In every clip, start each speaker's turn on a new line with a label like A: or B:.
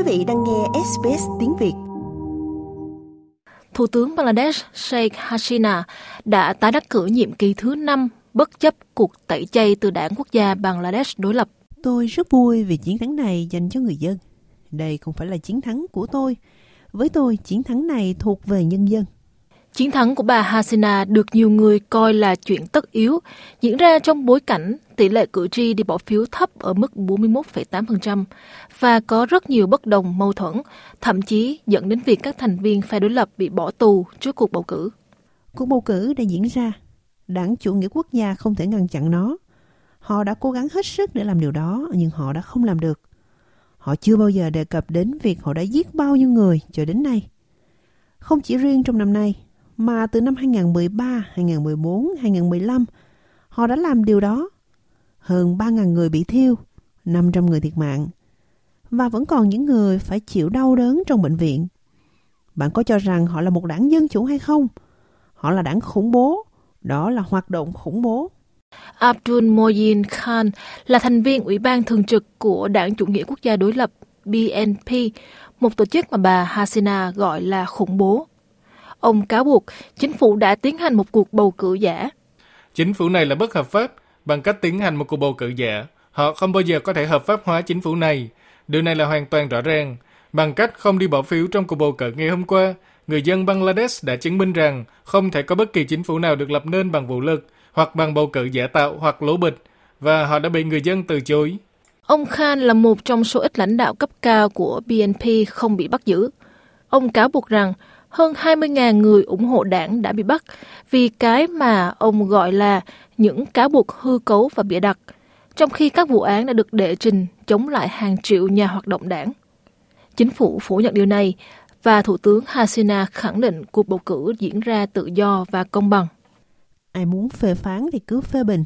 A: Quý vị đang nghe SBS tiếng Việt.
B: Thủ tướng Bangladesh Sheikh Hasina đã tái đắc cử nhiệm kỳ thứ 5 bất chấp cuộc tẩy chay từ đảng quốc gia Bangladesh đối lập.
A: Tôi rất vui vì chiến thắng này dành cho người dân. Đây không phải là chiến thắng của tôi. Với tôi, chiến thắng này thuộc về nhân dân.
B: Chiến thắng của bà Hasina được nhiều người coi là chuyện tất yếu, diễn ra trong bối cảnh tỷ lệ cử tri đi bỏ phiếu thấp ở mức 41,8% và có rất nhiều bất đồng mâu thuẫn, thậm chí dẫn đến việc các thành viên phe đối lập bị bỏ tù trước cuộc bầu cử.
A: Cuộc bầu cử đã diễn ra. Đảng chủ nghĩa quốc gia không thể ngăn chặn nó. Họ đã cố gắng hết sức để làm điều đó, nhưng họ đã không làm được. Họ chưa bao giờ đề cập đến việc họ đã giết bao nhiêu người cho đến nay. Không chỉ riêng trong năm nay, mà từ năm 2013, 2014, 2015, họ đã làm điều đó. Hơn 3.000 người bị thiêu, 500 người thiệt mạng, và vẫn còn những người phải chịu đau đớn trong bệnh viện. Bạn có cho rằng họ là một đảng dân chủ hay không? Họ là đảng khủng bố, đó là hoạt động khủng bố.
B: Abdul Moyin Khan là thành viên Ủy ban Thường trực của Đảng Chủ nghĩa Quốc gia đối lập BNP, một tổ chức mà bà Hasina gọi là khủng bố. Ông cáo buộc chính phủ đã tiến hành một cuộc bầu cử giả.
C: Chính phủ này là bất hợp pháp bằng cách tiến hành một cuộc bầu cử giả. Họ không bao giờ có thể hợp pháp hóa chính phủ này. Điều này là hoàn toàn rõ ràng. Bằng cách không đi bỏ phiếu trong cuộc bầu cử ngày hôm qua, người dân Bangladesh đã chứng minh rằng không thể có bất kỳ chính phủ nào được lập nên bằng vũ lực hoặc bằng bầu cử giả tạo hoặc lố bịch, và họ đã bị người dân từ chối.
B: Ông Khan là một trong số ít lãnh đạo cấp cao của BNP không bị bắt giữ. Ông cáo buộc rằng hơn 20.000 người ủng hộ đảng đã bị bắt vì cái mà ông gọi là những cáo buộc hư cấu và bịa đặt, trong khi các vụ án đã được đệ trình chống lại hàng triệu nhà hoạt động đảng. Chính phủ phủ nhận điều này và Thủ tướng Hasina khẳng định cuộc bầu cử diễn ra tự do và công bằng.
A: Ai muốn phê phán thì cứ phê bình.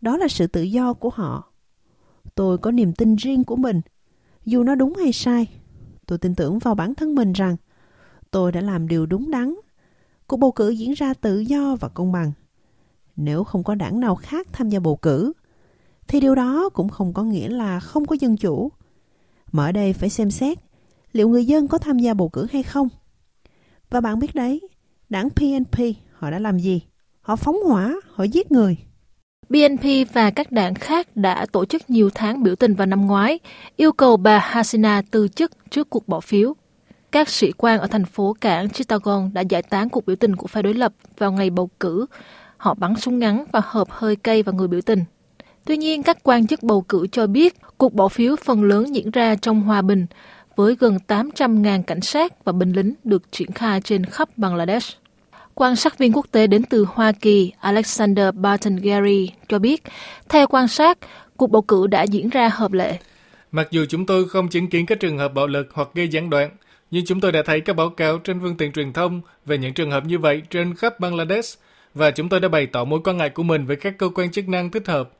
A: Đó là sự tự do của họ. Tôi có niềm tin riêng của mình. Dù nó đúng hay sai, tôi tin tưởng vào bản thân mình rằng tôi đã làm điều đúng đắn. Cuộc bầu cử diễn ra tự do và công bằng. Nếu không có đảng nào khác tham gia bầu cử, thì điều đó cũng không có nghĩa là không có dân chủ. Mà ở đây phải xem xét liệu người dân có tham gia bầu cử hay không. Và bạn biết đấy, đảng PNP họ đã làm gì? Họ phóng hỏa, họ giết người.
B: BNP và các đảng khác đã tổ chức nhiều tháng biểu tình vào năm ngoái, yêu cầu bà Hasina từ chức trước cuộc bỏ phiếu. Các sĩ quan ở thành phố cảng Chittagong đã giải tán cuộc biểu tình của phe đối lập vào ngày bầu cử. Họ bắn súng ngắn và hợp hơi cây vào người biểu tình. Tuy nhiên, các quan chức bầu cử cho biết cuộc bỏ phiếu phần lớn diễn ra trong hòa bình, với gần 800.000 cảnh sát và binh lính được triển khai trên khắp Bangladesh. Quan sát viên quốc tế đến từ Hoa Kỳ Alexander Barton Gary cho biết, theo quan sát, cuộc bầu cử đã diễn ra hợp lệ.
C: Mặc dù chúng tôi không chứng kiến các trường hợp bạo lực hoặc gây gián đoạn, nhưng chúng tôi đã thấy các báo cáo trên phương tiện truyền thông về những trường hợp như vậy trên khắp Bangladesh và chúng tôi đã bày tỏ mối quan ngại của mình với các cơ quan chức năng thích hợp.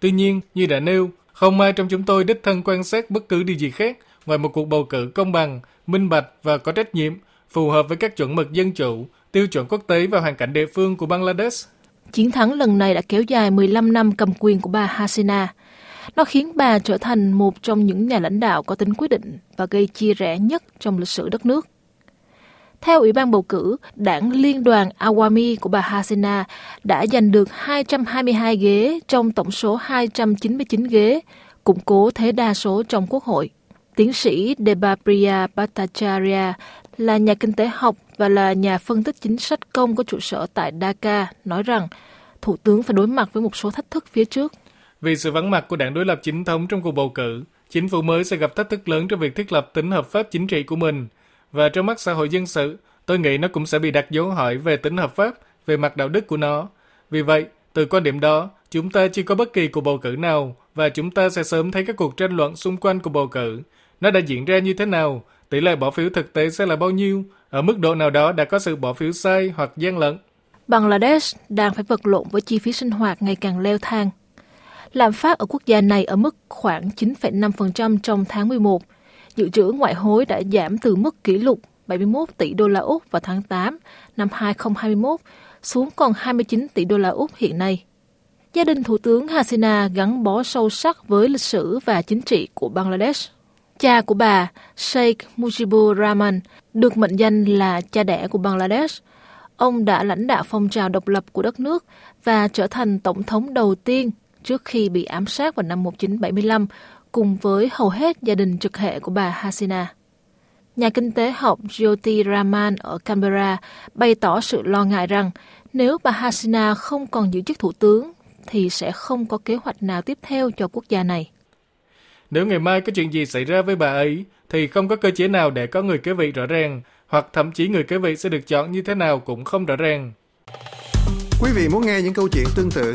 C: Tuy nhiên, như đã nêu, không ai trong chúng tôi đích thân quan sát bất cứ điều gì khác ngoài một cuộc bầu cử công bằng, minh bạch và có trách nhiệm, phù hợp với các chuẩn mực dân chủ, tiêu chuẩn quốc tế và hoàn cảnh địa phương của Bangladesh.
B: Chiến thắng lần này đã kéo dài 15 năm cầm quyền của bà Hasina. Nó khiến bà trở thành một trong những nhà lãnh đạo có tính quyết định và gây chia rẽ nhất trong lịch sử đất nước. Theo Ủy ban bầu cử, đảng Liên đoàn Awami của bà Hasina đã giành được 222 ghế trong tổng số 299 ghế, củng cố thế đa số trong quốc hội. Tiến sĩ Debapriya Bhattacharya là nhà kinh tế học và là nhà phân tích chính sách công có trụ sở tại Dhaka, nói rằng Thủ tướng phải đối mặt với một số thách thức phía trước.
C: Vì sự vắng mặt của đảng đối lập chính thống trong cuộc bầu cử, chính phủ mới sẽ gặp thách thức lớn trong việc thiết lập tính hợp pháp chính trị của mình. Và trong mắt xã hội dân sự, tôi nghĩ nó cũng sẽ bị đặt dấu hỏi về tính hợp pháp, về mặt đạo đức của nó. Vì vậy, từ quan điểm đó, chúng ta chưa có bất kỳ cuộc bầu cử nào và chúng ta sẽ sớm thấy các cuộc tranh luận xung quanh cuộc bầu cử. Nó đã diễn ra như thế nào? Tỷ lệ bỏ phiếu thực tế sẽ là bao nhiêu? Ở mức độ nào đó đã có sự bỏ phiếu sai hoặc gian lận.
B: Bangladesh đang phải vật lộn với chi phí sinh hoạt ngày càng leo thang. Lạm phát ở quốc gia này ở mức khoảng 9,5% trong tháng 11. Dự trữ ngoại hối đã giảm từ mức kỷ lục 71 tỷ đô la Úc vào tháng 8 năm 2021 xuống còn 29 tỷ đô la Úc hiện nay. Gia đình Thủ tướng Hasina gắn bó sâu sắc với lịch sử và chính trị của Bangladesh. Cha của bà, Sheikh Mujibur Rahman, được mệnh danh là cha đẻ của Bangladesh. Ông đã lãnh đạo phong trào độc lập của đất nước và trở thành tổng thống đầu tiên trước khi bị ám sát vào năm 1975 cùng với hầu hết gia đình trực hệ của bà Hasina. Nhà kinh tế học Jyoti Raman ở Canberra bày tỏ sự lo ngại rằng nếu bà Hasina không còn giữ chức thủ tướng thì sẽ không có kế hoạch nào tiếp theo cho quốc gia này.
C: Nếu ngày mai có chuyện gì xảy ra với bà ấy, thì không có cơ chế nào để có người kế vị rõ ràng, hoặc thậm chí người kế vị sẽ được chọn như thế nào cũng không rõ ràng.
D: Quý vị muốn nghe những câu chuyện tương tự